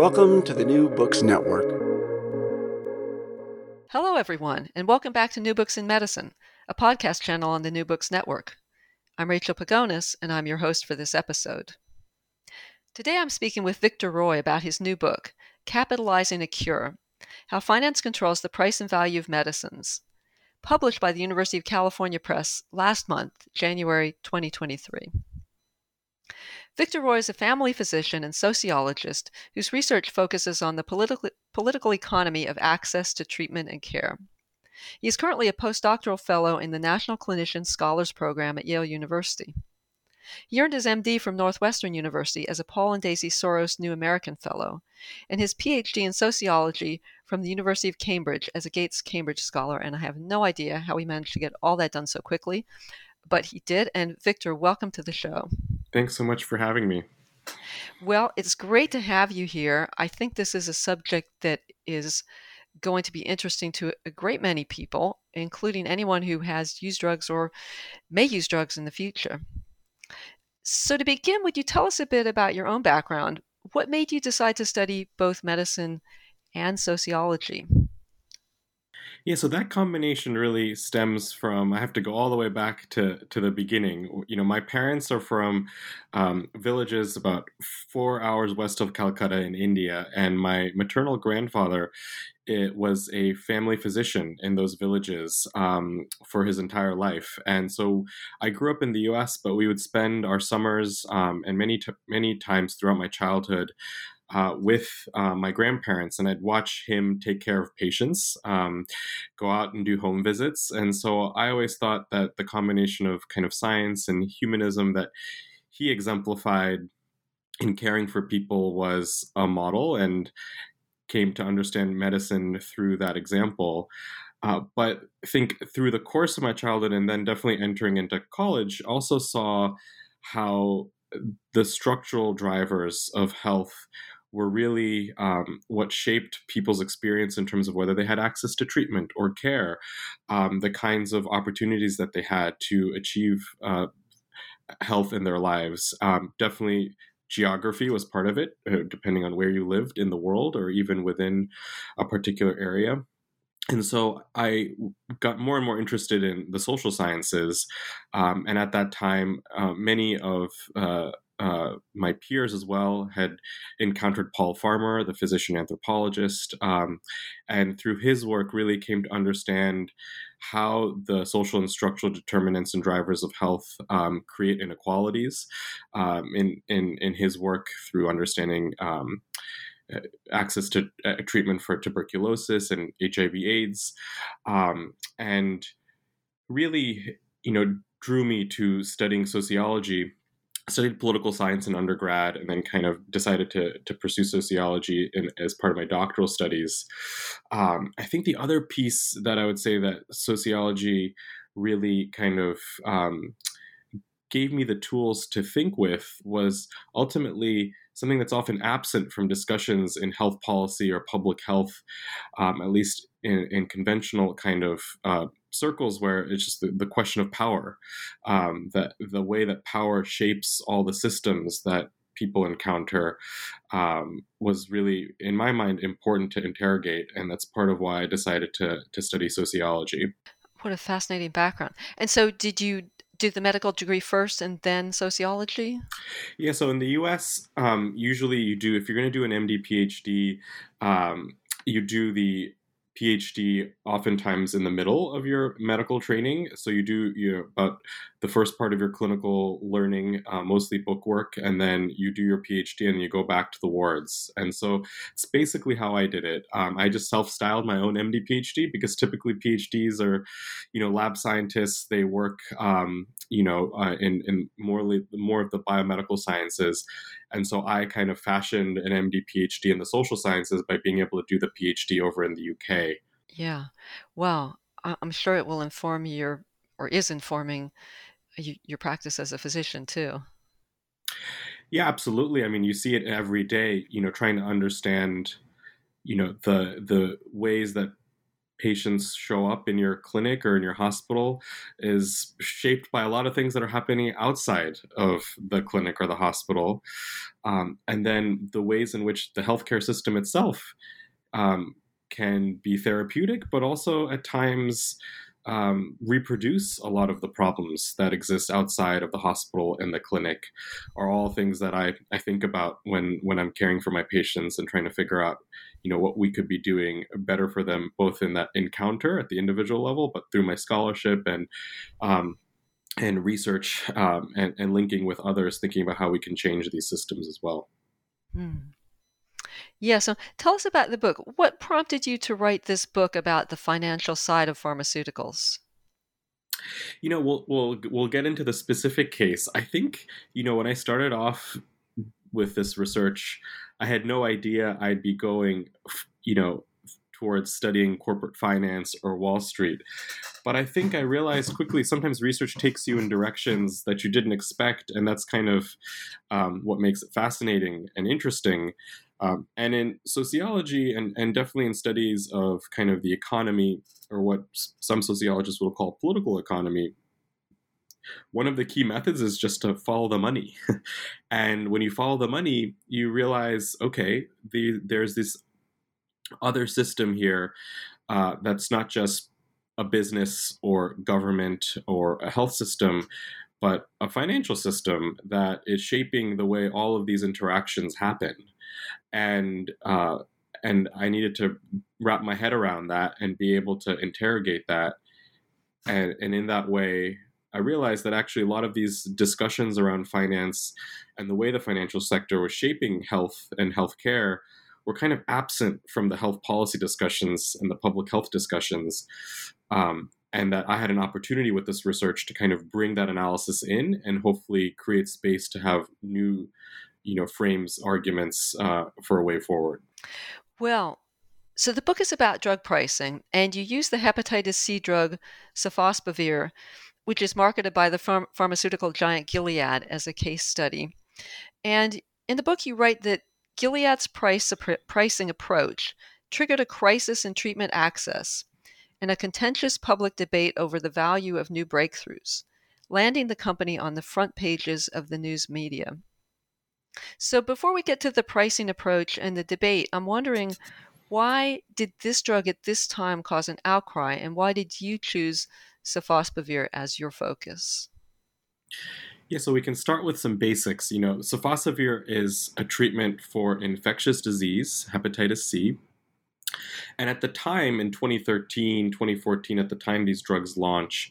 Welcome to the New Books Network. Hello, everyone, and welcome back to New Books in Medicine, a podcast channel on the New Books Network. I'm Rachel Pagones, and I'm your host for this episode. Today I'm speaking with Victor Roy about his new book, Capitalizing a Cure How Finance Controls the Price and Value of Medicines, published by the University of California Press last month, January 2023. Victor Roy is a family physician and sociologist whose research focuses on the political, political economy of access to treatment and care. He is currently a postdoctoral fellow in the National Clinician Scholars Program at Yale University. He earned his MD from Northwestern University as a Paul and Daisy Soros New American Fellow, and his PhD in sociology from the University of Cambridge as a Gates Cambridge Scholar. And I have no idea how he managed to get all that done so quickly, but he did. And Victor, welcome to the show. Thanks so much for having me. Well, it's great to have you here. I think this is a subject that is going to be interesting to a great many people, including anyone who has used drugs or may use drugs in the future. So, to begin, would you tell us a bit about your own background? What made you decide to study both medicine and sociology? Yeah, so that combination really stems from I have to go all the way back to to the beginning. You know, my parents are from um, villages about four hours west of Calcutta in India, and my maternal grandfather it was a family physician in those villages um, for his entire life, and so I grew up in the U.S., but we would spend our summers um, and many t- many times throughout my childhood uh, with uh, my grandparents, and I'd watch him take care of patients, um, go out and do home visits. And so I always thought that the combination of kind of science and humanism that he exemplified in caring for people was a model and came to understand medicine through that example. Uh, but I think through the course of my childhood and then definitely entering into college, also saw how the structural drivers of health were really um, what shaped people's experience in terms of whether they had access to treatment or care, um, the kinds of opportunities that they had to achieve uh, health in their lives. Um, definitely. Geography was part of it, uh, depending on where you lived in the world or even within a particular area and so I got more and more interested in the social sciences. Um, and at that time, uh, many of uh, uh, my peers as well had encountered Paul Farmer, the physician anthropologist, um, and through his work, really came to understand how the social and structural determinants and drivers of health um, create inequalities. Um, in, in in his work, through understanding um, uh, access to uh, treatment for tuberculosis and HIV/AIDS, um, and really, you know, drew me to studying sociology studied political science in undergrad and then kind of decided to, to pursue sociology in, as part of my doctoral studies. Um, I think the other piece that I would say that sociology really kind of um, gave me the tools to think with was ultimately something that's often absent from discussions in health policy or public health, um, at least in, in, conventional kind of uh, circles where it's just the, the question of power, um, that the way that power shapes all the systems that people encounter um, was really, in my mind, important to interrogate, and that's part of why I decided to to study sociology. What a fascinating background! And so, did you do the medical degree first and then sociology? Yeah, so in the US, um, usually you do, if you're going to do an MD PhD, um, you do the PhD oftentimes in the middle of your medical training. So you do you about the first part of your clinical learning, uh, mostly book work, and then you do your PhD and you go back to the wards. And so it's basically how I did it. Um, I just self-styled my own MD PhD because typically PhDs are, you know, lab scientists. They work, um, you know, uh, in in more more of the biomedical sciences, and so I kind of fashioned an MD PhD in the social sciences by being able to do the PhD over in the UK. Yeah. Well, I'm sure it will inform your, or is informing your practice as a physician too. Yeah, absolutely. I mean, you see it every day, you know, trying to understand, you know, the the ways that patients show up in your clinic or in your hospital is shaped by a lot of things that are happening outside of the clinic or the hospital. Um, and then the ways in which the healthcare system itself um, can be therapeutic, but also at times um, reproduce a lot of the problems that exist outside of the hospital and the clinic are all things that I, I think about when when I'm caring for my patients and trying to figure out you know what we could be doing better for them both in that encounter at the individual level but through my scholarship and um, and research um, and, and linking with others thinking about how we can change these systems as well. Hmm. Yeah, so tell us about the book. What prompted you to write this book about the financial side of pharmaceuticals? You know, we'll we'll we'll get into the specific case. I think you know when I started off with this research, I had no idea I'd be going, you know, towards studying corporate finance or Wall Street. But I think I realized quickly sometimes research takes you in directions that you didn't expect, and that's kind of um, what makes it fascinating and interesting. Um, and in sociology, and, and definitely in studies of kind of the economy, or what some sociologists will call political economy, one of the key methods is just to follow the money. and when you follow the money, you realize, okay, the, there's this other system here uh, that's not just a business or government or a health system, but a financial system that is shaping the way all of these interactions happen and uh, and I needed to wrap my head around that and be able to interrogate that, and and in that way, I realized that actually a lot of these discussions around finance and the way the financial sector was shaping health and healthcare were kind of absent from the health policy discussions and the public health discussions. Um, and that I had an opportunity with this research to kind of bring that analysis in and hopefully create space to have new you know frames arguments uh, for a way forward. Well, so the book is about drug pricing, and you use the hepatitis C drug sofosbuvir, which is marketed by the pharm- pharmaceutical giant Gilead, as a case study. And in the book, you write that Gilead's price pricing approach triggered a crisis in treatment access and a contentious public debate over the value of new breakthroughs, landing the company on the front pages of the news media. So before we get to the pricing approach and the debate, I'm wondering why did this drug at this time cause an outcry and why did you choose sofosbuvir as your focus? Yeah, so we can start with some basics. You know, sofosbuvir is a treatment for infectious disease, hepatitis C, and at the time in 2013, 2014, at the time these drugs launch,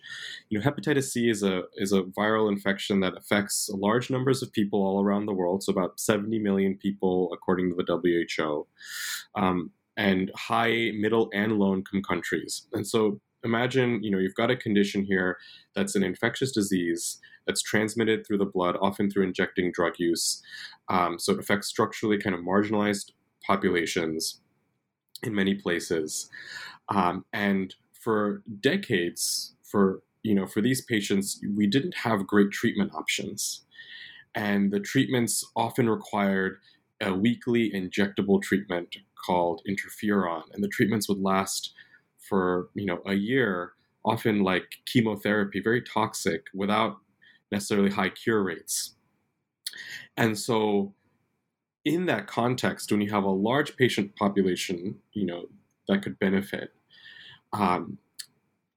you know, hepatitis C is a is a viral infection that affects large numbers of people all around the world. So about 70 million people, according to the WHO, um, and high, middle, and low income countries. And so imagine, you know, you've got a condition here that's an infectious disease that's transmitted through the blood, often through injecting drug use. Um, so it affects structurally kind of marginalized populations in many places. Um, and for decades, for you know, for these patients, we didn't have great treatment options, and the treatments often required a weekly injectable treatment called interferon, and the treatments would last for you know a year, often like chemotherapy, very toxic, without necessarily high cure rates. And so, in that context, when you have a large patient population, you know that could benefit, um,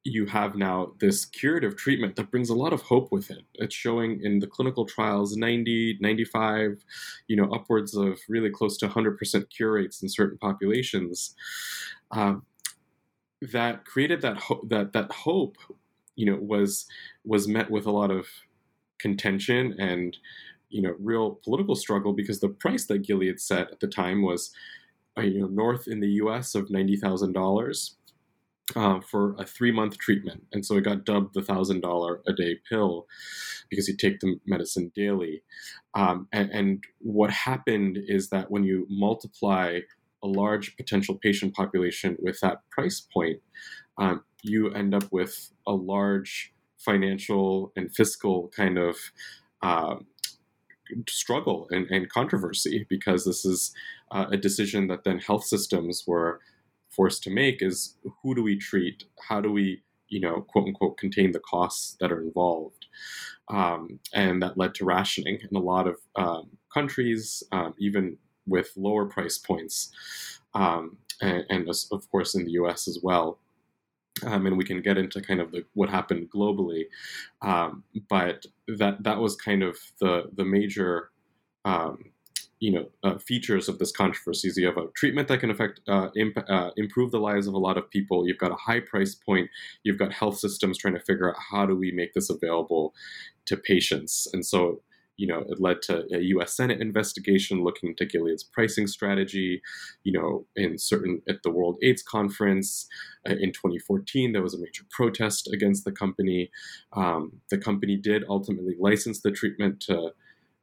you have now this curative treatment that brings a lot of hope with it. It's showing in the clinical trials 90, 95, you know, upwards of really close to 100% cure rates in certain populations. Um, that created that ho- that that hope, you know, was was met with a lot of contention and you know real political struggle because the price that Gilead set at the time was, uh, you know, north in the U.S. of ninety thousand dollars uh, for a three month treatment. And so it got dubbed the thousand dollar a day pill because you take the medicine daily. Um, and, and, what happened is that when you multiply a large potential patient population with that price point, um, you end up with a large financial and fiscal kind of uh, struggle and, and, controversy because this is uh, a decision that then health systems were forced to make is who do we treat? How do we, you know, quote unquote, contain the costs that are involved? Um, and that led to rationing in a lot of um, countries, um, even with lower price points, um, and, and, of course in the U.S. as well. Um, and we can get into kind of the, what happened globally, um, but that that was kind of the the major um, you know uh, features of this controversy is you have a treatment that can affect uh, imp- uh, improve the lives of a lot of people. You've got a high price point. You've got health systems trying to figure out how do we make this available to patients. And so you know it led to a US Senate investigation looking into Gilead's pricing strategy you know in certain at the World AIDS conference uh, in 2014 there was a major protest against the company um, the company did ultimately license the treatment to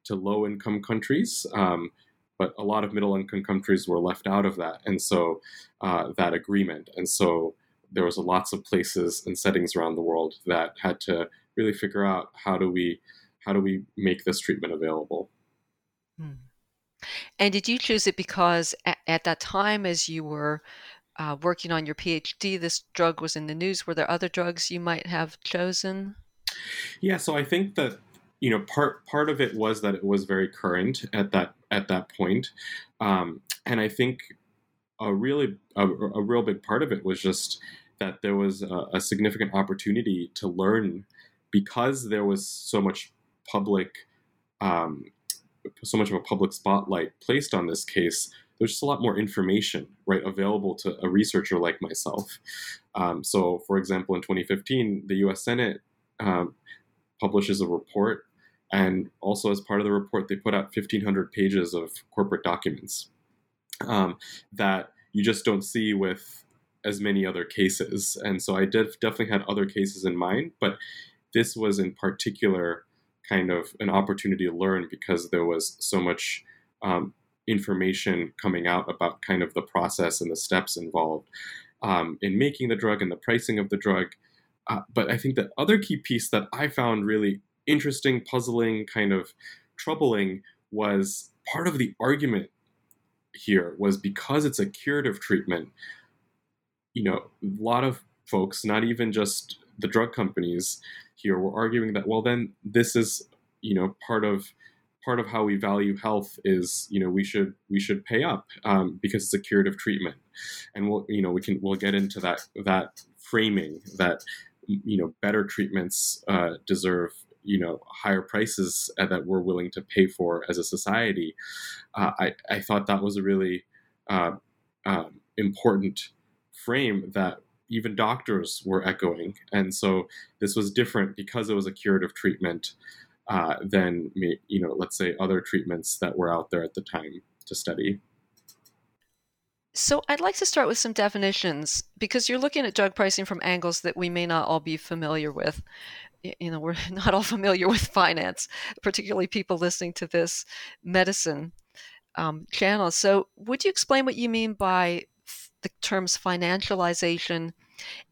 to low income countries. Um, but a lot of middle income countries were left out of that, and so uh, that agreement. And so there was lots of places and settings around the world that had to really figure out how do we how do we make this treatment available. Hmm. And did you choose it because at, at that time, as you were uh, working on your PhD, this drug was in the news? Were there other drugs you might have chosen? Yeah, so I think that you know part part of it was that it was very current at that at that point um, and i think a really a, a, real big part of it was just that there was a, a, significant opportunity to learn because there was so much public um, so much of a public spotlight placed on this case there's just a lot more information right available to a researcher like myself um, so for example in 2015 the us senate um, publishes a report and also, as part of the report, they put out 1,500 pages of corporate documents um, that you just don't see with as many other cases. And so I did definitely had other cases in mind, but this was in particular kind of an opportunity to learn because there was so much um, information coming out about kind of the process and the steps involved um, in making the drug and the pricing of the drug. Uh, but I think the other key piece that I found really interesting, puzzling, kind of troubling was part of the argument here was because it's a curative treatment, you know, a lot of folks, not even just the drug companies here, We're arguing that, well, then this is, you know, part of part of how we value health is you know we should we should pay up um, because it's a curative treatment and we'll you know we can we'll get into that that framing that you know better treatments uh, deserve you know higher prices that we're willing to pay for as a society. Uh, I I thought that was a really uh, um, important frame that even doctors were echoing, and so this was different because it was a curative treatment uh, than you know let's say other treatments that were out there at the time to study. So I'd like to start with some definitions because you're looking at drug pricing from angles that we may not all be familiar with you know, we're not all familiar with finance, particularly people listening to this medicine um, channel. So, would you explain what you mean by the terms financialization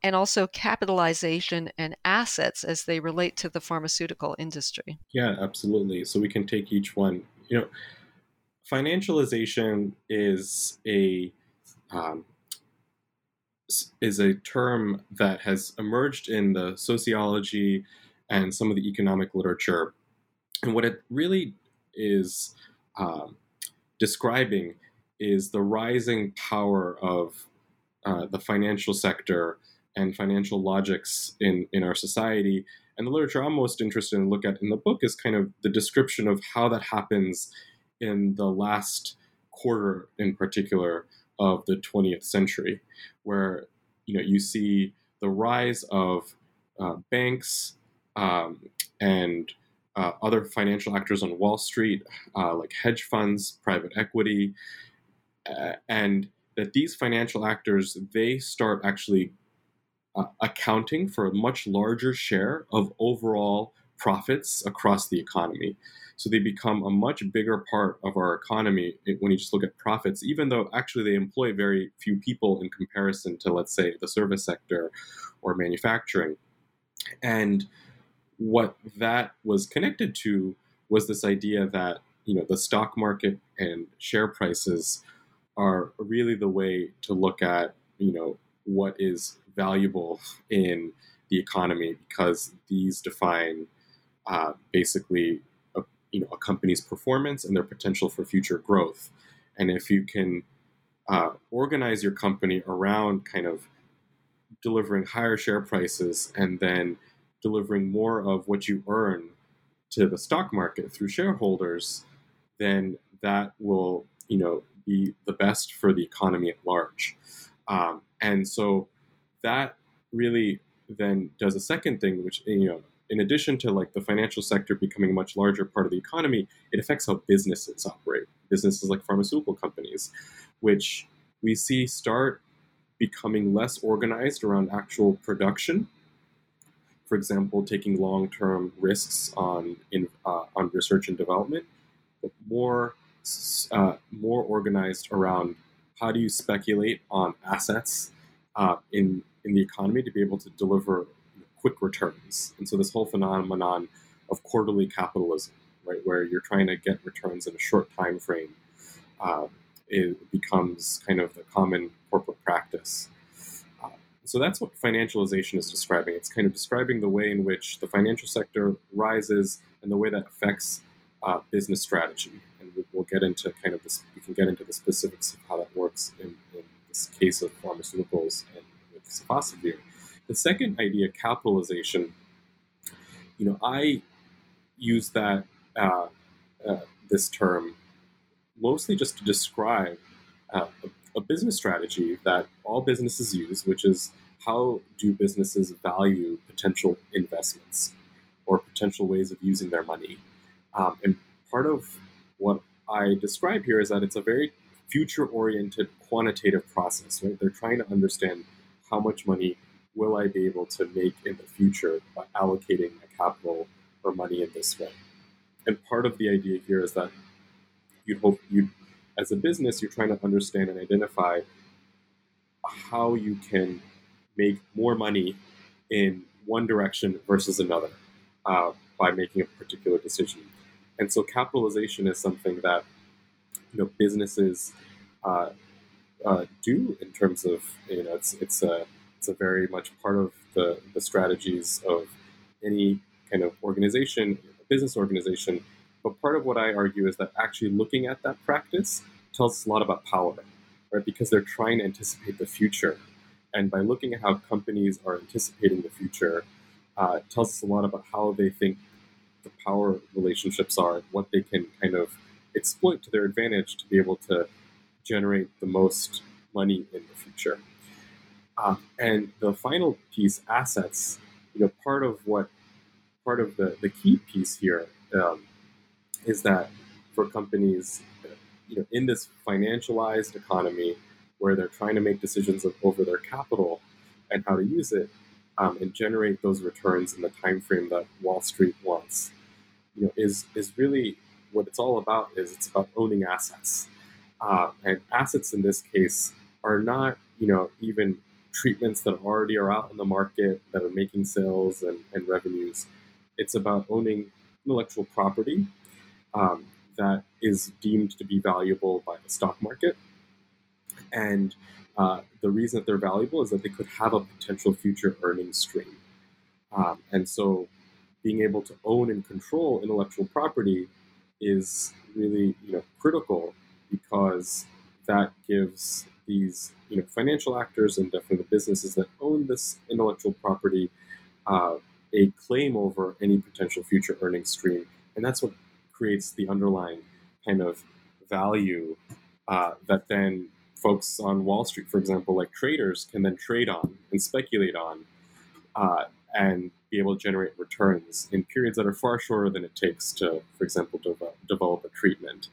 and also capitalization and assets as they relate to the pharmaceutical industry? Yeah, absolutely. So, we can take each one. You know, financialization is a um, is a term that has emerged in the sociology and some of the economic literature, and what it really is um, describing is the rising power of uh, the financial sector and financial logics in, in our society. And the literature I'm most interested in look at in the book is kind of the description of how that happens in the last quarter in particular of the 20th century, where you know you see the rise of uh, banks um, and uh, other financial actors on Wall Street, uh, like hedge funds, private equity, and that these financial actors they start actually uh, accounting for a much larger share of overall profits across the economy. So they become a much bigger part of our economy when you just look at profits, even though actually they employ very few people in comparison to, let's say, the service sector or manufacturing. And what that was connected to was this idea that you know the stock market and share prices are really the way to look at you know what is valuable in the economy because these define uh, basically a, you know a company's performance and their potential for future growth. And if you can uh, organize your company around kind of delivering higher share prices and then delivering more of what you earn to the stock market through shareholders, then that will you know be the best for the economy at large. Um, and so that really then does a second thing, which you know, in addition to like the financial sector becoming a much larger part of the economy, it affects how businesses operate. Businesses like pharmaceutical companies, which we see start becoming less organized around actual production. For example, taking long-term risks on in, uh, on research and development, but more uh, more organized around how do you speculate on assets uh, in in the economy to be able to deliver quick returns. And so this whole phenomenon of quarterly capitalism, right, where you're trying to get returns in a short time frame, uh, it becomes kind of the common corporate practice. Uh, so that's what financialization is describing. It's kind of describing the way in which the financial sector rises and the way that affects uh, business strategy. We'll get into kind of this. We can get into the specifics of how that works in, in this case of pharmaceuticals and with The second idea, capitalization, you know, I use that uh, uh, this term mostly just to describe uh, a, a business strategy that all businesses use, which is how do businesses value potential investments or potential ways of using their money. Um, and part of what I describe here is that it's a very future oriented quantitative process, right? They're trying to understand how much money will I be able to make in the future by allocating my capital or money in this way. And part of the idea here is that you'd hope you, as a business, you're trying to understand and identify how you can make more money in one direction versus another uh, by making a particular decision. And so capitalization is something that you know businesses uh, uh, do in terms of you know it's it's a it's a very much part of the the strategies of any kind of organization, business organization. But part of what I argue is that actually looking at that practice tells us a lot about power, right? Because they're trying to anticipate the future, and by looking at how companies are anticipating the future, uh, tells us a lot about how they think the power relationships are, what they can kind of exploit to their advantage to be able to generate the most money in the future. Uh, and the final piece, assets, you know, part of what, part of the, the key piece here um, is that for companies, you know, in this financialized economy where they're trying to make decisions of, over their capital and how to use it um, and generate those returns in the time frame that Wall Street wants, you know, is is really what it's all about. Is it's about owning assets. Uh, and assets in this case are not, you know, even treatments that already are out in the market that are making sales and, and revenues. It's about owning intellectual property um, that is deemed to be valuable by the stock market. And uh, the reason that they're valuable is that they could have a potential future earnings stream. Um, and so being able to own and control intellectual property is really you know critical because that gives these you know financial actors and definitely the businesses that own this intellectual property uh, a claim over any potential future earnings stream, and that's what creates the underlying kind of value uh, that then folks on Wall Street, for example, like traders, can then trade on and speculate on, uh, and be able to generate returns in periods that are far shorter than it takes to, for example, develop, develop a treatment.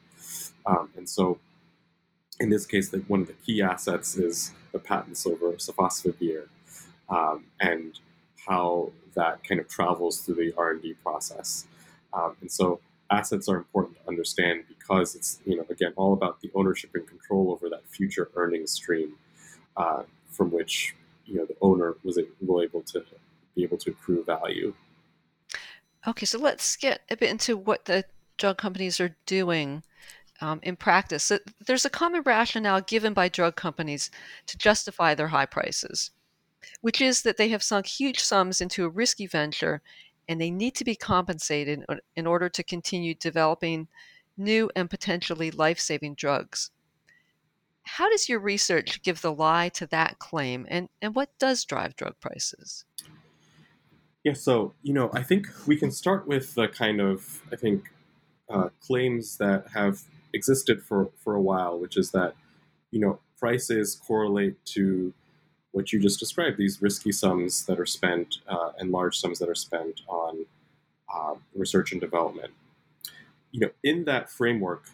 Um, and so, in this case, the, one of the key assets is the patents over sofosbuvir um, and how that kind of travels through the R&D process. Um, and so assets are important to understand because it's, you know, again, all about the ownership and control over that future earnings stream uh, from which, you know, the owner was able to be able to accrue value. Okay, so let's get a bit into what the drug companies are doing um, in practice. So there's a common rationale given by drug companies to justify their high prices, which is that they have sunk huge sums into a risky venture and they need to be compensated in order to continue developing new and potentially life saving drugs. How does your research give the lie to that claim, and, and what does drive drug prices? Yeah, so, you know, I think we can start with the kind of, I think, uh, claims that have existed for, for a while, which is that, you know, prices correlate to what you just described, these risky sums that are spent uh, and large sums that are spent on uh, research and development. You know, in that framework,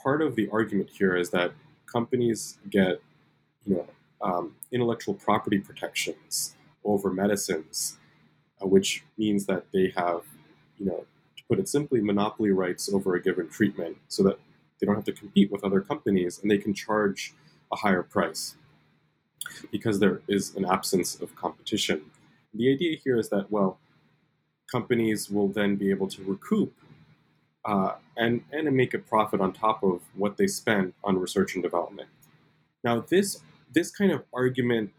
part of the argument here is that companies get, you know, um, intellectual property protections over medicines which means that they have, you know, to put it simply, monopoly rights over a given treatment so that they don't have to compete with other companies and they can charge a higher price because there is an absence of competition. The idea here is that, well, companies will then be able to recoup uh, and, and make a profit on top of what they spend on research and development. Now, this this kind of argument,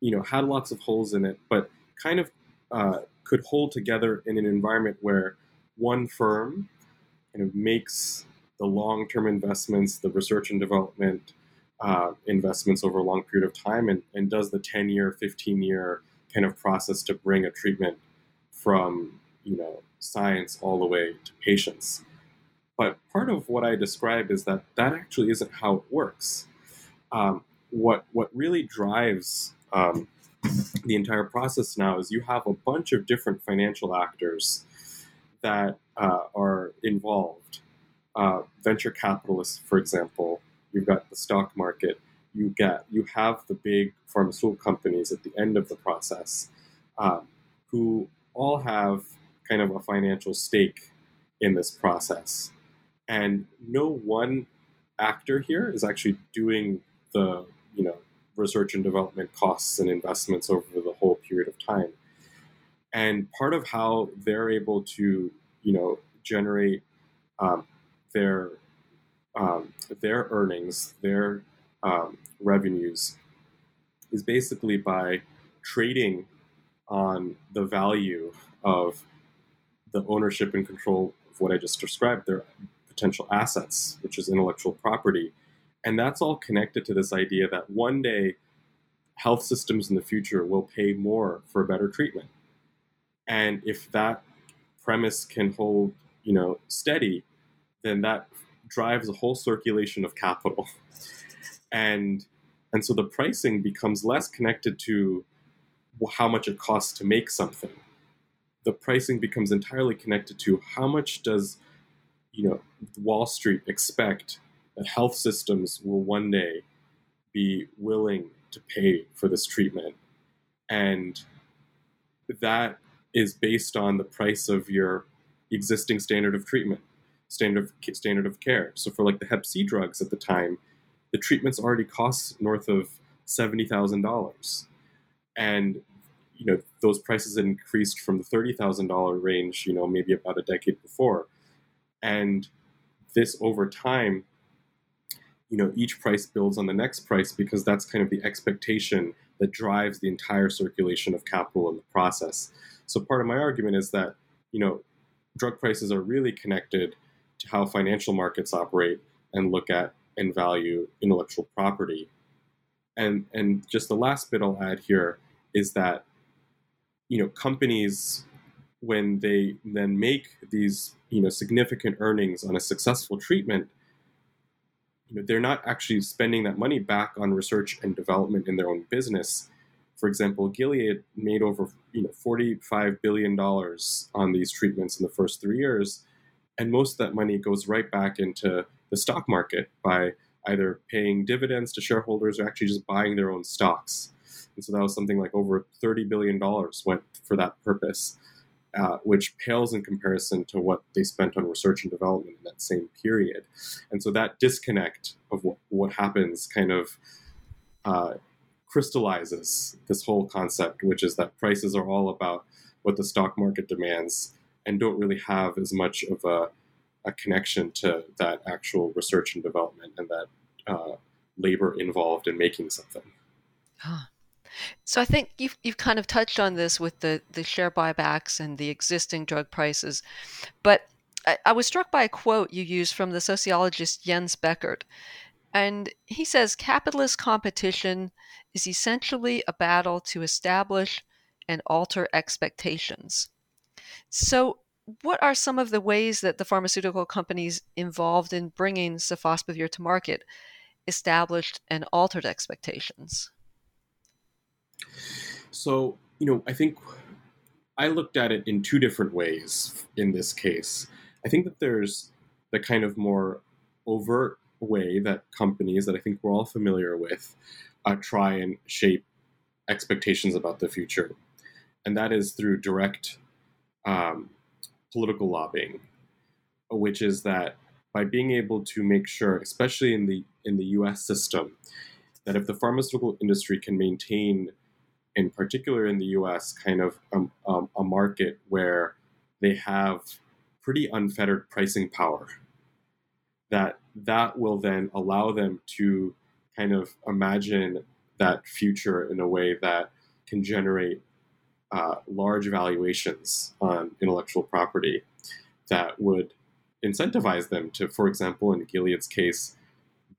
you know, had lots of holes in it, but kind of uh, could hold together in an environment where one firm kind of makes the long-term investments, the research and development uh, investments over a long period of time, and, and does the 10-year, 15-year kind of process to bring a treatment from you know science all the way to patients. But part of what I describe is that that actually isn't how it works. Um, what what really drives um, the entire process now is you have a bunch of different financial actors that uh, are involved. Uh, venture capitalists, for example, you've got the stock market. You get you have the big pharmaceutical companies at the end of the process, um, who all have kind of a financial stake in this process, and no one actor here is actually doing the you know research and development costs and investments over the whole period of time. And part of how they're able to, you know, generate um, their um, their earnings, their um, revenues, is basically by trading on the value of the ownership and control of what I just described, their potential assets, which is intellectual property, and that's all connected to this idea that one day health systems in the future will pay more for a better treatment. And if that premise can hold, you know, steady, then that drives a whole circulation of capital. and and so the pricing becomes less connected to how much it costs to make something. The pricing becomes entirely connected to how much does you know Wall Street expect that health systems will one day be willing to pay for this treatment. And that is based on the price of your existing standard of treatment, standard of, standard of care. So for like the Hep C drugs at the time, the treatments already cost north of seventy thousand dollars, and you know those prices increased from the thirty thousand dollar range, you know maybe about a decade before, and this over time, you know, each price builds on the next price because that's kind of the expectation that drives the entire circulation of capital in the process. So part of my argument is that, you know, drug prices are really connected to how financial markets operate and look at and value intellectual property. And and just the last bit I'll add here is that you know companies when they then make these you know significant earnings on a successful treatment you know they're not actually spending that money back on research and development in their own business. For example gilead made over you know 45 billion dollars on these treatments in the first 3 years and most of that money goes right back into the stock market by either paying dividends to shareholders or actually just buying their own stocks. And so that was something like over $30 billion went for that purpose, uh, which pales in comparison to what they spent on research and development in that same period. And so that disconnect of what, what happens kind of uh, crystallizes this whole concept, which is that prices are all about what the stock market demands and don't really have as much of a, a connection to that actual research and development and that uh, labor involved in making something. So I think you've you've kind of touched on this with the the share buybacks and the existing drug prices, but I, I was struck by a quote you used from the sociologist Jens Beckert, and he says capitalist competition is essentially a battle to establish and alter expectations. So, what are some of the ways that the pharmaceutical companies involved in bringing sofosbuvir to market established and altered expectations? So, you know, I think I looked at it in two different ways in this case. I think that there's the kind of more overt way that companies that I think we're all familiar with uh, try and shape expectations about the future, and that is through direct um, political lobbying, which is that by being able to make sure, especially in the in the U.S. system, that if the pharmaceutical industry can maintain in particular in the US, kind of um, um, a market where they have pretty unfettered pricing power. That that will then allow them to kind of imagine that future in a way that can generate uh, large valuations on intellectual property that would incentivize them to, for example, in Gilead's case,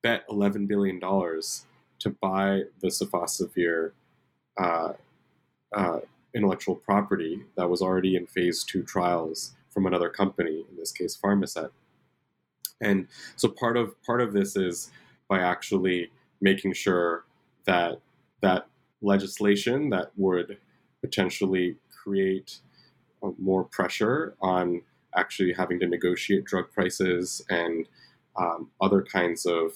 bet $11 billion to buy the sofosbuvir uh, uh, intellectual property that was already in phase two trials from another company, in this case, Pharmasset. And so part of part of this is by actually making sure that that legislation that would potentially create uh, more pressure on actually having to negotiate drug prices and um, other kinds of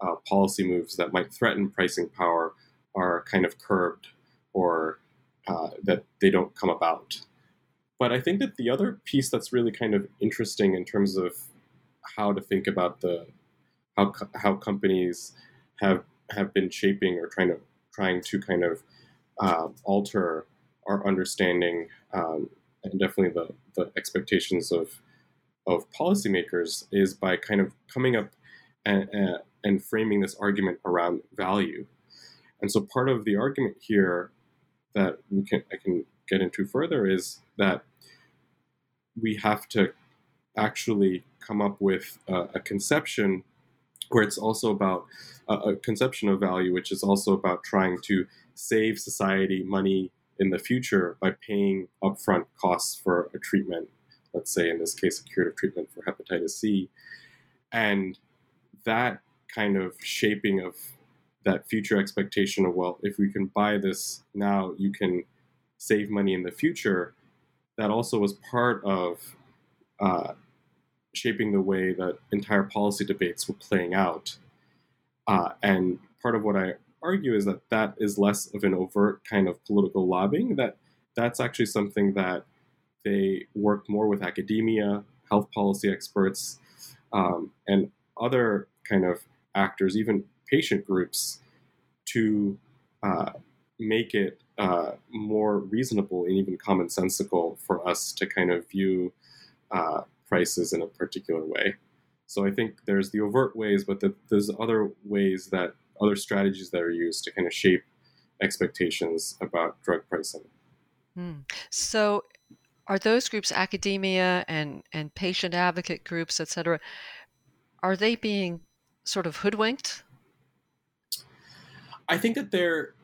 uh, policy moves that might threaten pricing power are kind of curbed or uh, that they don't come about. But I think that the other piece that's really kind of interesting in terms of how to think about the how how companies have have been shaping or trying to trying to kind of uh, alter our understanding um, and definitely the, the expectations of of policymakers is by kind of coming up and, and framing this argument around value. And so part of the argument here that we can I can get into further is that we have to actually come up with a, conception where it's also about a conception of value, which is also about trying to save society money in the future by paying upfront costs for a treatment. Let's say, in this case, a curative treatment for hepatitis C. And that kind of shaping of that future expectation of well if we can buy this now you can save money in the future. That also was part of uh, shaping the way that entire policy debates were playing out. Uh, and part of what i argue is that that is less of an overt kind of political lobbying that that's actually something that they work more with academia health policy experts um, and other kind of actors even patient groups to uh, make it uh, more reasonable and even commonsensical for us to kind of view uh, prices in a particular way. So I think there's the overt ways, but the, there's other ways that other strategies that are used to kind of shape expectations about drug pricing. Hmm. So, are those groups, academia and and patient advocate groups, et cetera, are they being sort of hoodwinked? I think that they're,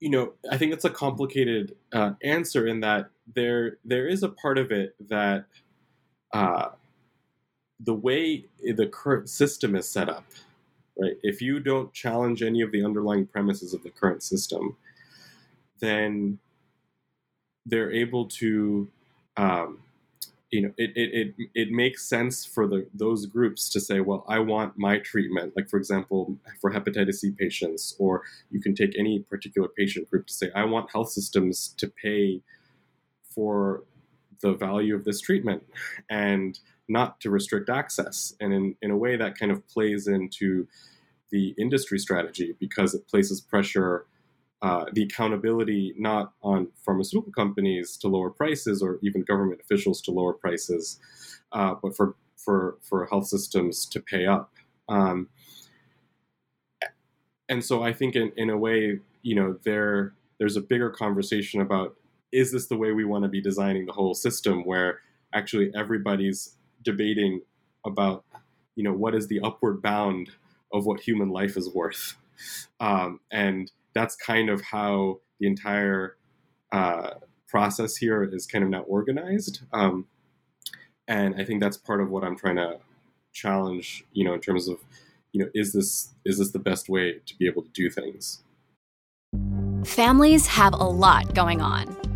you know, I think that's a complicated uh, answer in that there there is a part of it that uh, the way the current system is set up, right? If you don't challenge any of the underlying premises of the current system, then they're able to, um, you know, it, it, it, it makes sense for the those groups to say, well, I want my treatment. Like for example, for hepatitis C patients, or you can take any particular patient group to say, I want health systems to pay for the value of this treatment, and not to restrict access. And in, in a way, that kind of plays into the industry strategy because it places pressure, uh, the accountability not on pharmaceutical companies to lower prices or even government officials to lower prices, uh, but for, for, for health systems to pay up. Um, and so I think in, in a way, you know, there there's a bigger conversation about is this the way we want to be designing the whole system where actually everybody's debating about you know what is the upward bound of what human life is worth um, and that's kind of how the entire uh, process here is kind of now organized. Um, and i think that's part of what i'm trying to challenge you know in terms of you know is this is this the best way to be able to do things? Families have a lot going on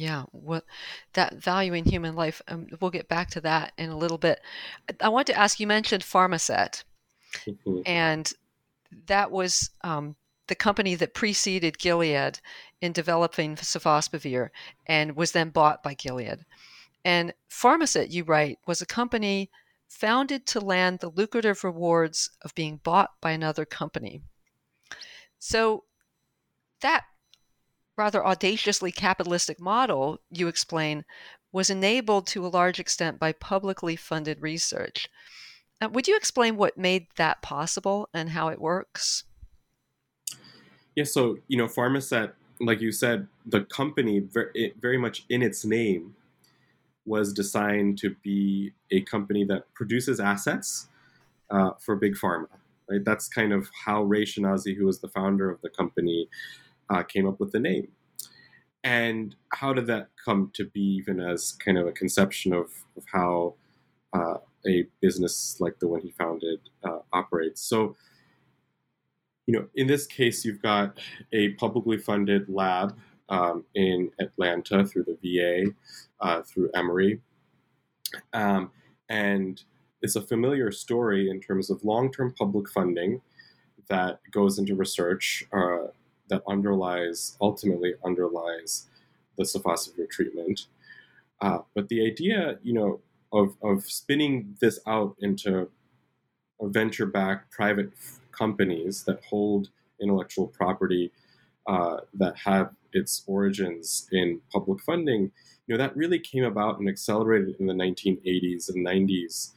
yeah, what that valuing human life. Um, we'll get back to that in a little bit. I want to ask. You mentioned Pharmasset, mm-hmm. and that was um, the company that preceded Gilead in developing sofosbuvir, and was then bought by Gilead. And Pharmasset, you write, was a company founded to land the lucrative rewards of being bought by another company. So that rather audaciously capitalistic model, you explain, was enabled to a large extent by publicly funded research. Uh, would you explain what made that possible and how it works? Yeah, so, you know, Pharmasset, like you said, the company, very, much in its name, was designed to be a company that produces assets uh, for big pharma. Right? That's kind of how Ray Schinazi, who was the founder of the company, uh, came up with the name. And how did that come to be, even as kind of a conception of, of how uh, a business like the one he founded uh, operates? So, you know, in this case, you've got a publicly funded lab um, in Atlanta through the VA, uh, through Emory. Um, and it's a familiar story in terms of long term public funding that goes into research uh, that underlies ultimately underlies the sofosbuvir treatment. Uh, but the idea, you know, of of spinning this out into venture-backed private companies that hold intellectual property uh, that have its origins in public funding, you know, that really came about and accelerated in the 1980s and 90s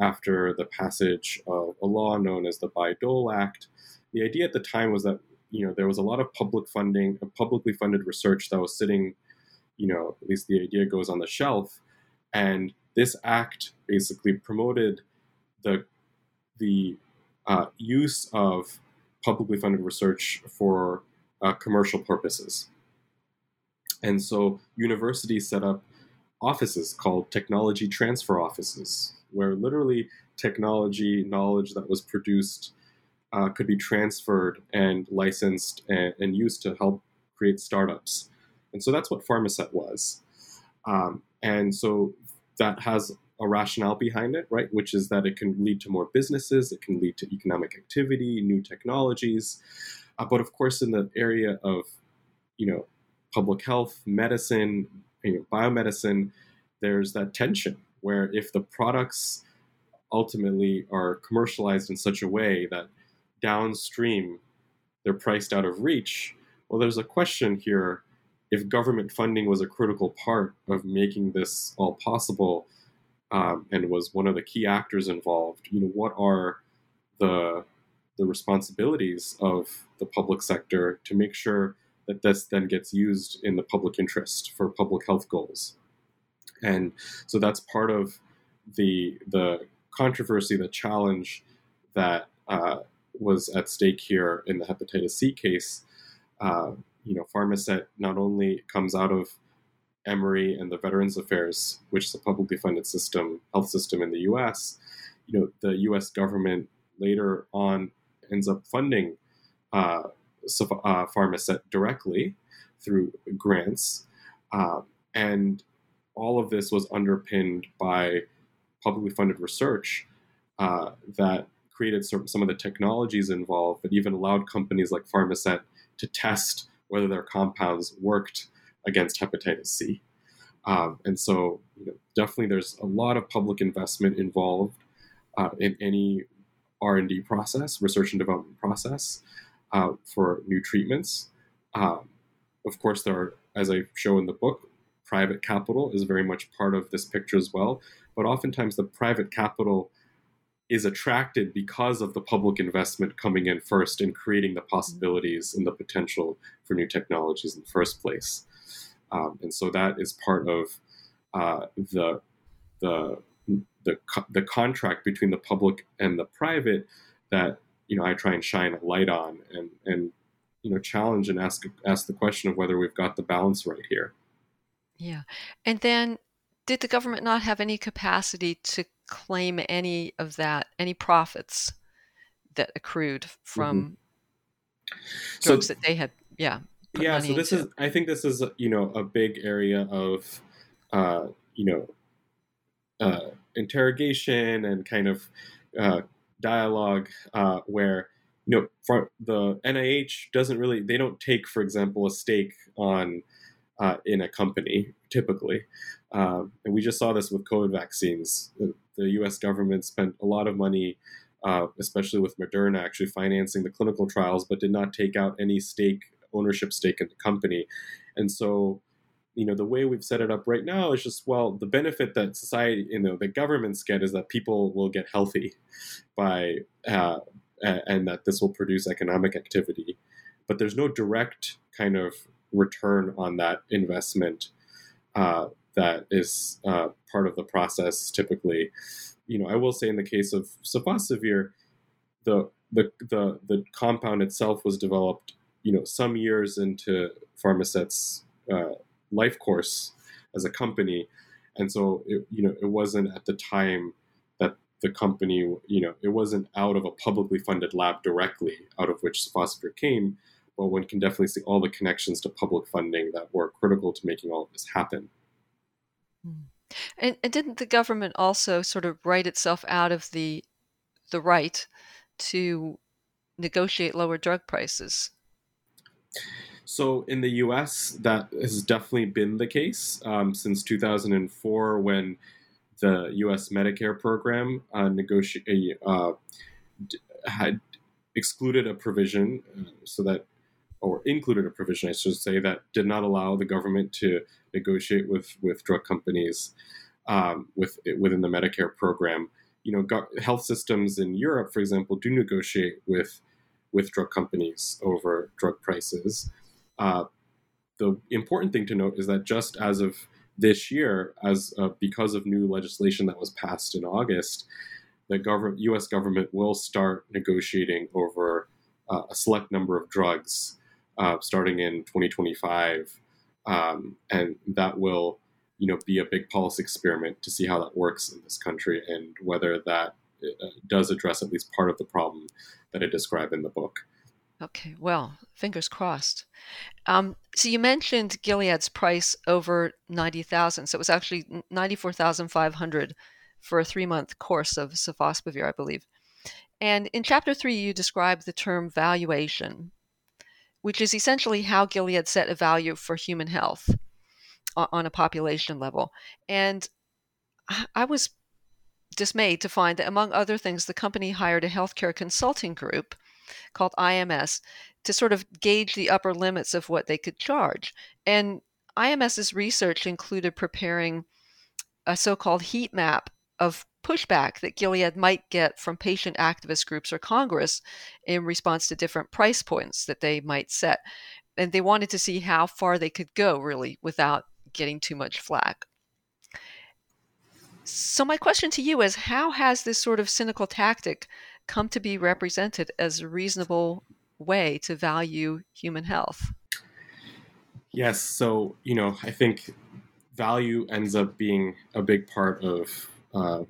after the passage of a law known as the Bayh-Dole Act. The idea at the time was that you know there was a lot of public funding, publicly funded research that was sitting, you know, at least the idea goes on the shelf, and this act basically promoted the the uh, use of publicly funded research for uh, commercial purposes. And so universities set up offices called technology transfer offices, where literally technology knowledge that was produced uh, could be transferred and licensed and, and, used to help create startups. And so that's what Pharmasset was. Um, and so that has a rationale behind it, right? Which is that it can lead to more businesses, it can lead to economic activity, new technologies. Uh, but of course, in the area of, you know, public health, medicine, you know, biomedicine, there's that tension where if the products ultimately are commercialized in such a way that downstream they're priced out of reach, well, there's a question here if government funding was a critical part of making this all possible um, and was one of the key actors involved, you know, what are the the responsibilities of the public sector to make sure that this then gets used in the public interest for public health goals. And so that's part of the the controversy, the challenge that uh, was at stake here in the hepatitis C case. Uh, you know, Pharmasset not only comes out of Emory and the Veterans Affairs, which is a publicly funded system, health system in the U.S. You know, the U.S. government later on ends up funding uh, uh, Pharmasset directly through grants, uh, and all of this was underpinned by publicly funded research uh, that created some of the technologies involved that even allowed companies like Pharmasset to test whether their compounds worked against hepatitis C. Um, and so, you know, definitely, there's a lot of public investment involved uh, in any R&D process, research and development process uh, for new treatments. Um, of course, there are, as I show in the book, private capital is very much part of this picture as well. But oftentimes, the private capital is attracted because of the public investment coming in first and creating the possibilities and the potential for new technologies in the first place. Um, and so that is part of uh, the the the the contract between the public and the private that you know I try and shine a light on and and you know challenge and ask ask the question of whether we've got the balance right here. Yeah, and then did the government not have any capacity to claim any of that, any profits that accrued from mm-hmm. drugs so, that they had? Yeah. Yeah. So this into? is, I think this is, you know, a big area of, uh, you know, uh, interrogation and kind of uh, dialogue uh, where you know for the NIH doesn't really they don't take for example a stake on uh, in a company typically um, and we just saw this with COVID vaccines the, U.S. government spent a lot of money uh, especially with Moderna actually financing the clinical trials but did not take out any stake ownership stake in the company and so you know the way we've set it up right now is just well the benefit that society you know the governments get is that people will get healthy by uh, and that this will produce economic activity but there's no direct kind of return on that investment uh, that is uh, part of the process typically you know i will say in the case of sofosbuvir the the the, the compound itself was developed you know some years into Pharmasset's uh, life course as a company, and so it, you know it wasn't at the time that the company you know it wasn't out of a publicly funded lab directly out of which sofosbuvir came, but one can definitely see all the connections to public funding that were critical to making all of this happen. Hmm. And, and didn't the government also sort of write itself out of the the right to negotiate lower drug prices? So in the U.S., that has definitely been the case um, since 2004, when the U.S. Medicare program uh, uh, had excluded a provision uh, so that, or included a provision, I should say, that did not allow the government to negotiate with with drug companies um, with within the Medicare program. You know, go- health systems in Europe, for example, do negotiate with with drug companies over drug prices. Uh, the important thing to note is that just as of this year, as uh, because of new legislation that was passed in August, the government, U.S. government will start negotiating over uh, a select number of drugs uh, starting in 2025, um, and that will, you know, be a big policy experiment to see how that works in this country and whether that uh, does address at least part of the problem that I describe in the book. Okay, well, fingers crossed. Um, so you mentioned Gilead's price over ninety thousand, so it was actually ninety four thousand five hundred for a three month course of sofosbuvir, I believe. And in chapter three, you describe the term valuation, which is essentially how Gilead set a value for human health on a population level. And I was dismayed to find that, among other things, the company hired a healthcare consulting group called IMS to sort of gauge the upper limits of what they could charge. And IMS's research included preparing a so called heat map of pushback that Gilead might get from patient activist groups or Congress in response to different price points that they might set. And they wanted to see how far they could go, really, without getting too much flack. So, my question to you is how has this sort of cynical tactic come to be represented as a reasonable way to value human health? Yes. So, you know, I think value ends up being a big part of uh,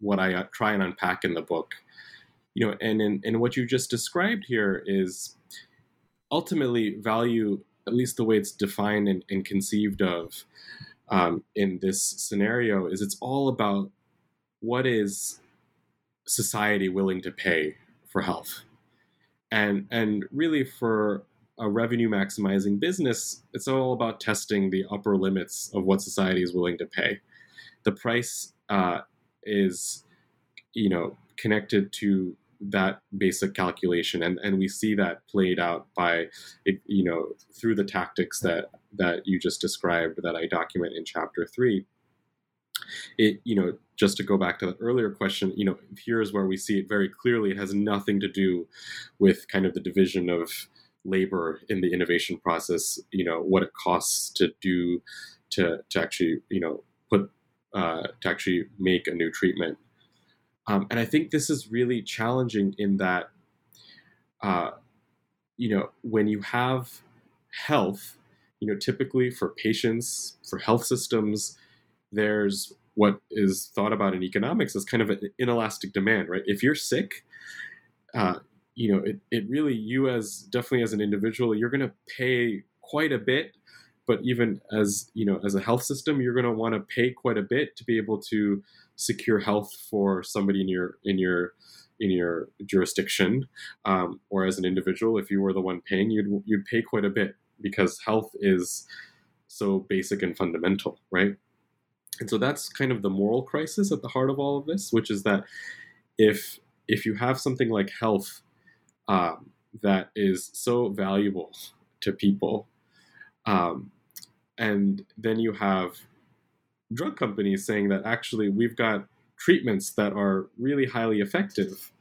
what I uh, try and unpack in the book. You know, and in, in what you just described here is ultimately value, at least the way it's defined and, and conceived of um, in this scenario, is it's all about what is society willing to pay for health, and and really for a revenue maximizing business, it's all about testing the upper limits of what society is willing to pay. The price uh, is, you know, connected to that basic calculation, and, and we see that played out by, you know, through the tactics that that you just described that I document in chapter three. It, you know, just to go back to the earlier question, you know, here's where we see it very clearly. It has nothing to do with kind of the division of labor in the innovation process, you know, what it costs to do to, to actually, you know, uh, to actually make a new treatment. Um, and I think this is really challenging in that, uh, you know, when you have health, you know, typically for patients, for health systems, there's what is thought about in economics as kind of an inelastic demand, right? If you're sick, uh, you know, it, it really, you as definitely as an individual, you're going to pay quite a bit. But even as, you know, as a health system, you're going to want to pay quite a bit to be able to secure health for somebody in your, in your, in your jurisdiction. Um, or as an individual, if you were the one paying, you'd, you'd pay quite a bit because health is so basic and fundamental, right? And so that's kind of the moral crisis at the heart of all of this, which is that if if you have something like health um, that is so valuable to people. Um, and then you have drug companies saying that actually we've got treatments that are really highly effective.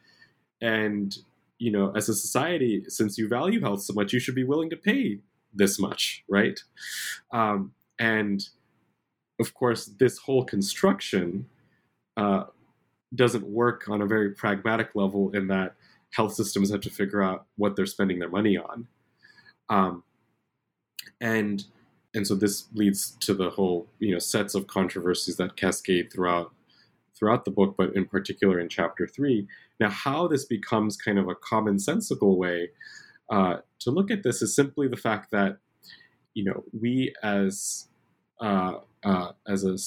And, you know, as a society, since you value health so much, you should be willing to pay this much, right? Um, and of course, this whole construction uh, doesn't work on a very pragmatic level in that health systems have to figure out what they're spending their money on. Um, and and so this leads to the whole you know sets of controversies that cascade throughout throughout the book, but in particular in chapter three. Now, how this becomes kind of a commonsensical way uh, to look at this is simply the fact that you know we as uh, uh, as a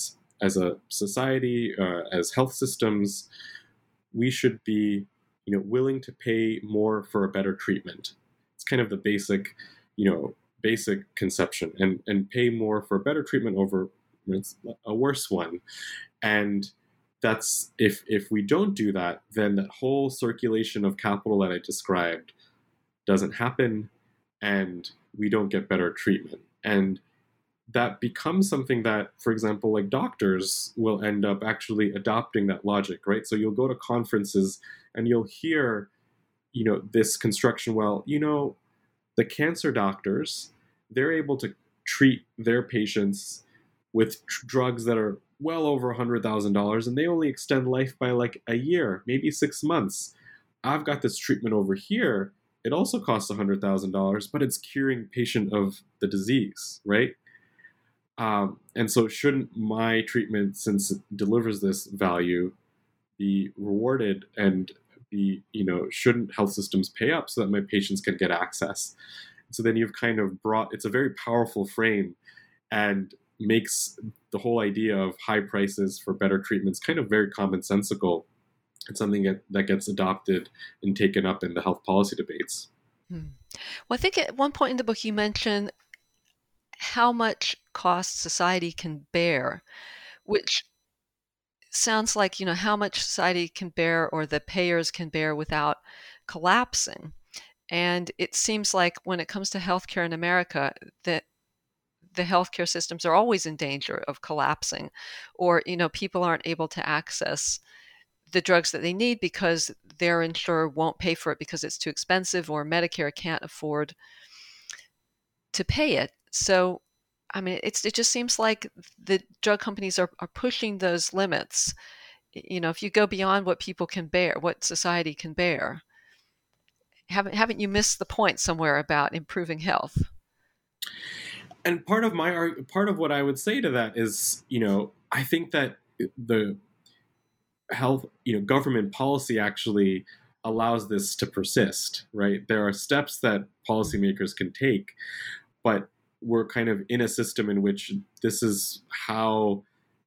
as a society, uh, as health systems, we should be you know, willing to pay more for a better treatment. It's kind of the basic, you know, basic conception, and and pay more for a better treatment over a worse one, and that's if if we don't do that, then that whole circulation of capital that I described doesn't happen, and we don't get better treatment, and that becomes something that, for example, like doctors will end up actually adopting that logic, right? So you'll go to conferences and you'll hear, you know, this construction. Well, you know, the cancer doctors, they're able to treat their patients with tr- drugs that are well over $100,000 and they only extend life by like a year, maybe six months. I've got this treatment over here. It also costs $100,000, but it's curing patient of the disease, right? Um, and so, shouldn't my treatment, since it delivers this value, be rewarded and be, you know, shouldn't health systems pay up so that my patients can get access? So then you've kind of brought it's a very powerful frame, and makes the whole idea of high prices for better treatments kind of very commonsensical. It's something that, that gets adopted and taken up in the health policy debates. Hmm. Well, I think at one point in the book you mentioned how much cost society can bear, which sounds like you know how much society can bear or the payers can bear without collapsing. And it seems like when it comes to healthcare in America, that the healthcare systems are always in danger of collapsing, or you know people aren't able to access the drugs that they need because their insurer won't pay for it because it's too expensive, or Medicare can't afford to pay it. So, I mean, it's it just seems like the drug companies are, are pushing those limits. You know, if you go beyond what people can bear, what society can bear, haven't haven't you missed the point somewhere about improving health? And part of my part of what I would say to that is, you know, I think that the health, you know, government policy actually allows this to persist, right? There are steps that policymakers can take, but we're kind of in a system in which this is how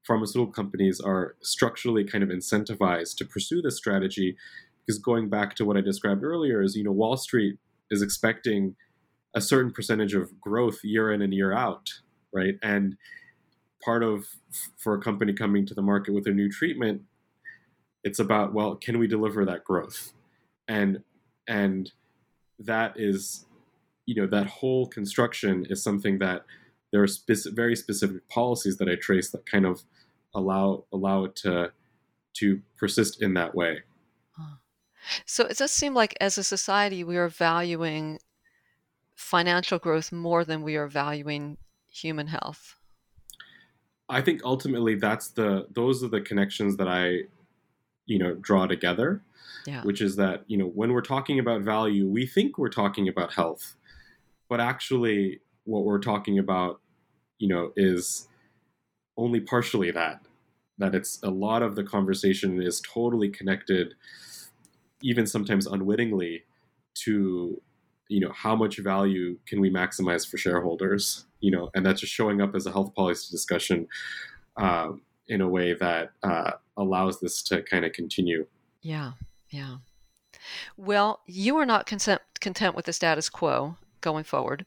pharmaceutical companies are structurally kind of incentivized to pursue this strategy because going back to what I described earlier is you know Wall Street is expecting a certain percentage of growth year in and year out, right? And part of for a company coming to the market with a new treatment, it's about well, can we deliver that growth? And and that is you know that whole construction is something that there are speci- very specific policies that I trace that kind of allow allow it to to persist in that way. So it does seem like as a society we are valuing financial growth more than we are valuing human health. I think ultimately that's the those are the connections that I you know draw together. Yeah. Which is that, you know, when we're talking about value, we think we're talking about health. But actually what we're talking about, you know, is only partially that. That it's a lot of the conversation is totally connected even sometimes unwittingly to you know how much value can we maximize for shareholders you know? And that's just showing up as a health policy discussion um, in a way that uh, allows this to kind of continue. Yeah yeah. Well you are not content, content with the status quo going forward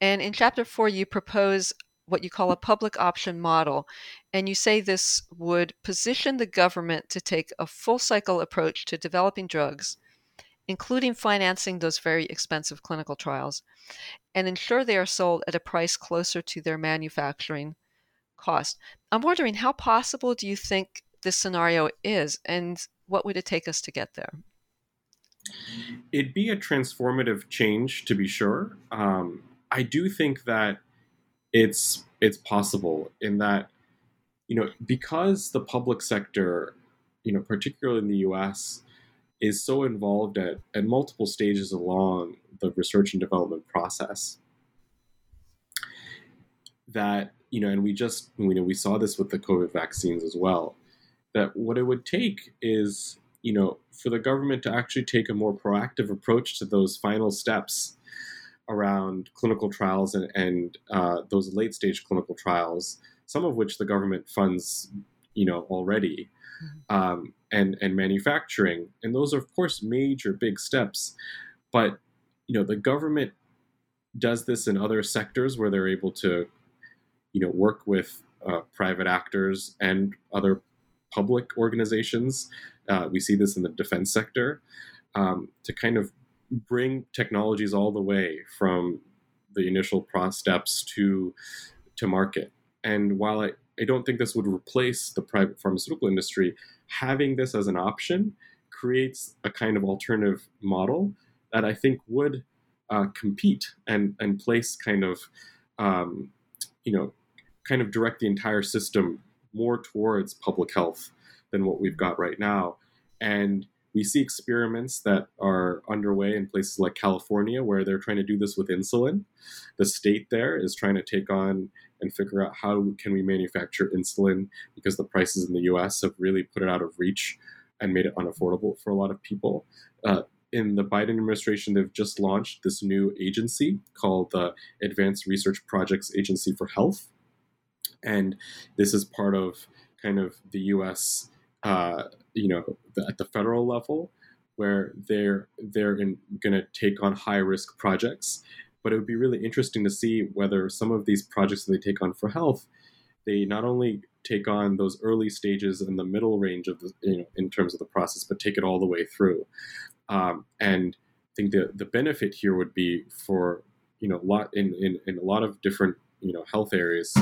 and in chapter four you propose what you call a public option model. And you say this would position the government to take a full cycle approach to developing drugs, including financing those very expensive clinical trials, and ensure they are sold at a price closer to their manufacturing cost. I'm wondering how possible do you think this scenario is, and what would it take us to get there? It'd be a transformative change, to be sure. Um, I do think that it's it's possible in that you know because the public sector you know particularly in the US is so involved at, at multiple stages along the research and development process that you know and we just you know we saw this with the covid vaccines as well that what it would take is you know for the government to actually take a more proactive approach to those final steps around clinical trials and, and uh, those late stage clinical trials, some of which the government funds, you know, already, mm-hmm. um, and and manufacturing, and those are of course major big steps, but you know the government does this in other sectors where they're able to, you know, work with uh, private actors and other public organizations. Uh, we see this in the defense sector um, to kind of bring technologies all the way from the initial steps to to market. And while I, I don't think this would replace the private pharmaceutical industry, having this as an option creates a kind of alternative model that I think would uh, compete and and place kind of um, you know kind of direct the entire system more towards public health than what we've got right now. And we see experiments that are underway in places like California where they're trying to do this with insulin. The state there is trying to take on and figure out how can we manufacture insulin because the prices in the US have really put it out of reach and made it unaffordable for a lot of people. Uh, in the Biden administration, they've just launched this new agency called the Advanced Research Projects Agency for Health. and this is part of kind of the U.S. Uh, you know, at the federal level, where they're they're going to take on high risk projects. But it would be really interesting to see whether some of these projects that they take on for health, they not only take on those early stages in the middle range of the you know in terms of the process, but take it all the way through. Um, and I think the the benefit here would be for you know a lot in in, in a lot of different you know health areas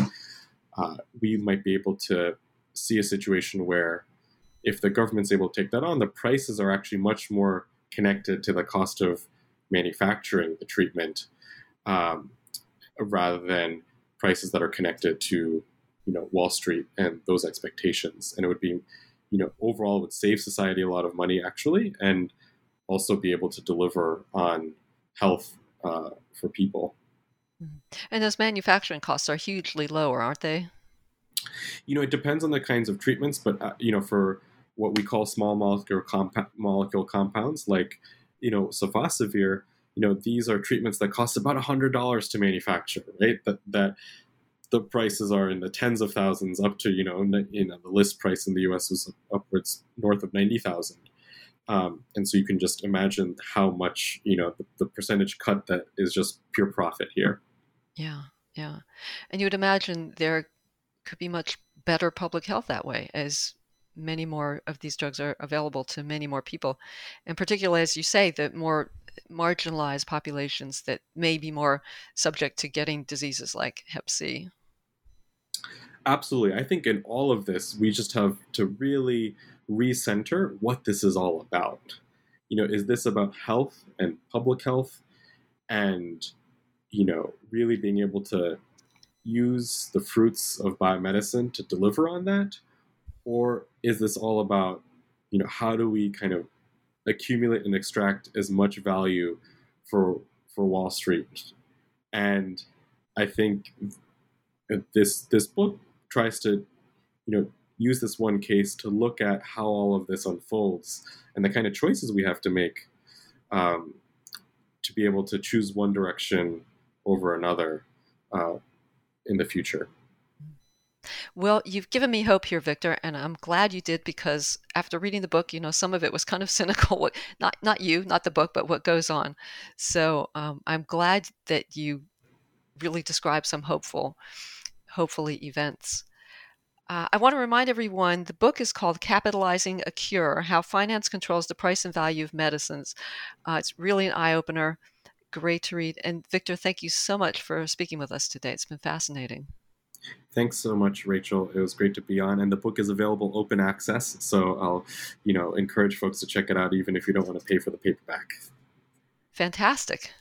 uh, we might be able to see a situation where if the government's able to take that on, the prices are actually much more connected to the cost of manufacturing the treatment um, rather than prices that are connected to you know Wall Street and those expectations. And it would be you know overall would save society a lot of money actually, and also be able to deliver on health uh, for people. Mm-hmm. And those manufacturing costs are hugely lower, aren't they? You know, it depends on the kinds of treatments, but uh, you know, for what we call small molecule compa- molecule compounds, like you know, sofosbuvir, you know, these are treatments that cost about hundred dollars to manufacture, right? That that the prices are in the tens of thousands, up to you know, you know, the list price in the U.S. was upwards north of ninety thousand. Um, and so you can just imagine how much you know the, the percentage cut that is just pure profit here. Yeah, yeah. And you would imagine there could be much better public health that way as many more of these drugs are available to many more people. And particularly, as you say, the more marginalized populations that may be more subject to getting diseases like Hep C. Absolutely. I think in all of this, we just have to really recenter what this is all about. You know, is this about health and public health and you know, really being able to use the fruits of biomedicine to deliver on that? Or is this all about, you know, how do we kind of accumulate and extract as much value for for Wall Street? And I think this this book tries to, you know, use this one case to look at how all of this unfolds and the kind of choices we have to make um, to be able to choose one direction over another uh, in the future. Well, you've given me hope here, Victor, and I'm glad you did because after reading the book, you know, some of it was kind of cynical. What, not not you, not the book, but what goes on. So um, I'm glad that you really describe some hopeful, hopefully events. Uh, I want to remind everyone the book is called Capitalizing a Cure How Finance Controls the Price and Value of Medicines. Uh, it's really an eye opener great to read. And Victor, thank you so much for speaking with us today. It's been fascinating. Thanks so much, Rachel. It was great to be on, and the book is available open access. So I'll, you know, encourage folks to check it out, even if you don't want to pay for the paperback. Fantastic.